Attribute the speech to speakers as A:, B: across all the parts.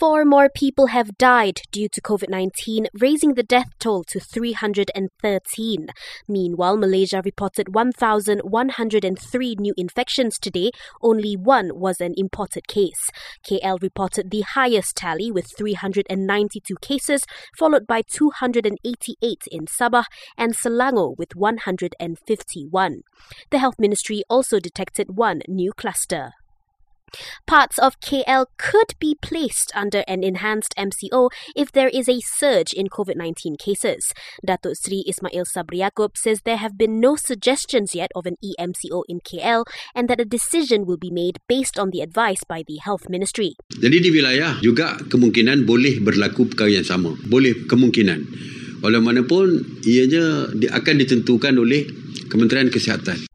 A: Four more people have died due to COVID 19, raising the death toll to 313. Meanwhile, Malaysia reported 1,103 new infections today. Only one was an imported case. KL reported the highest tally with 392 cases, followed by 288 in Sabah and Selangor with 151. The Health Ministry also detected one new cluster. Parts of KL could be placed under an enhanced MCO if there is a surge in COVID 19 cases. Datuk Sri Ismail Sabri Yaakob says there have been no suggestions yet of an EMCO in KL and that a decision will be made based on the advice by the Health Ministry.
B: Jadi di wilayah juga kemungkinan boleh berlaku perkara yang sama. Boleh kemungkinan. Walau mana pun ianya akan ditentukan oleh Kementerian Kesihatan.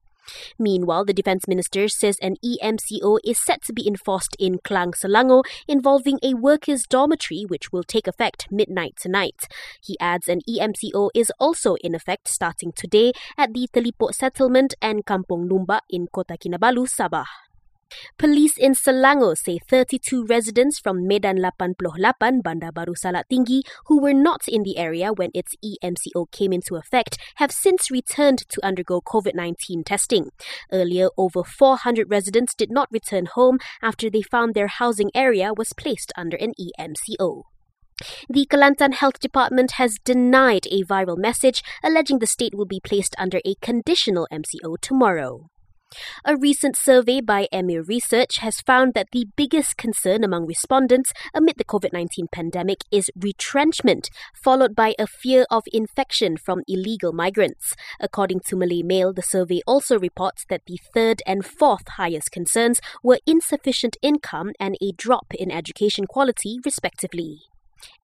A: Meanwhile, the defense minister says an EMCO is set to be enforced in Klang Selangor involving a workers' dormitory which will take effect midnight tonight. He adds an EMCO is also in effect starting today at the Telipok settlement and Kampung Numbak in Kota Kinabalu, Sabah. Police in Selangor say 32 residents from Medan 88 Bandar Baru Salak Tinggi who were not in the area when its EMCO came into effect have since returned to undergo COVID-19 testing. Earlier, over 400 residents did not return home after they found their housing area was placed under an EMCO. The Kelantan Health Department has denied a viral message alleging the state will be placed under a conditional MCO tomorrow. A recent survey by Emir Research has found that the biggest concern among respondents amid the COVID 19 pandemic is retrenchment, followed by a fear of infection from illegal migrants. According to Malay Mail, the survey also reports that the third and fourth highest concerns were insufficient income and a drop in education quality, respectively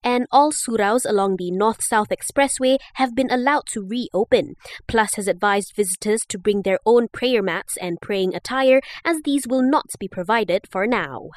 A: and all suraus along the North South Expressway have been allowed to reopen. Plus has advised visitors to bring their own prayer mats and praying attire as these will not be provided for now.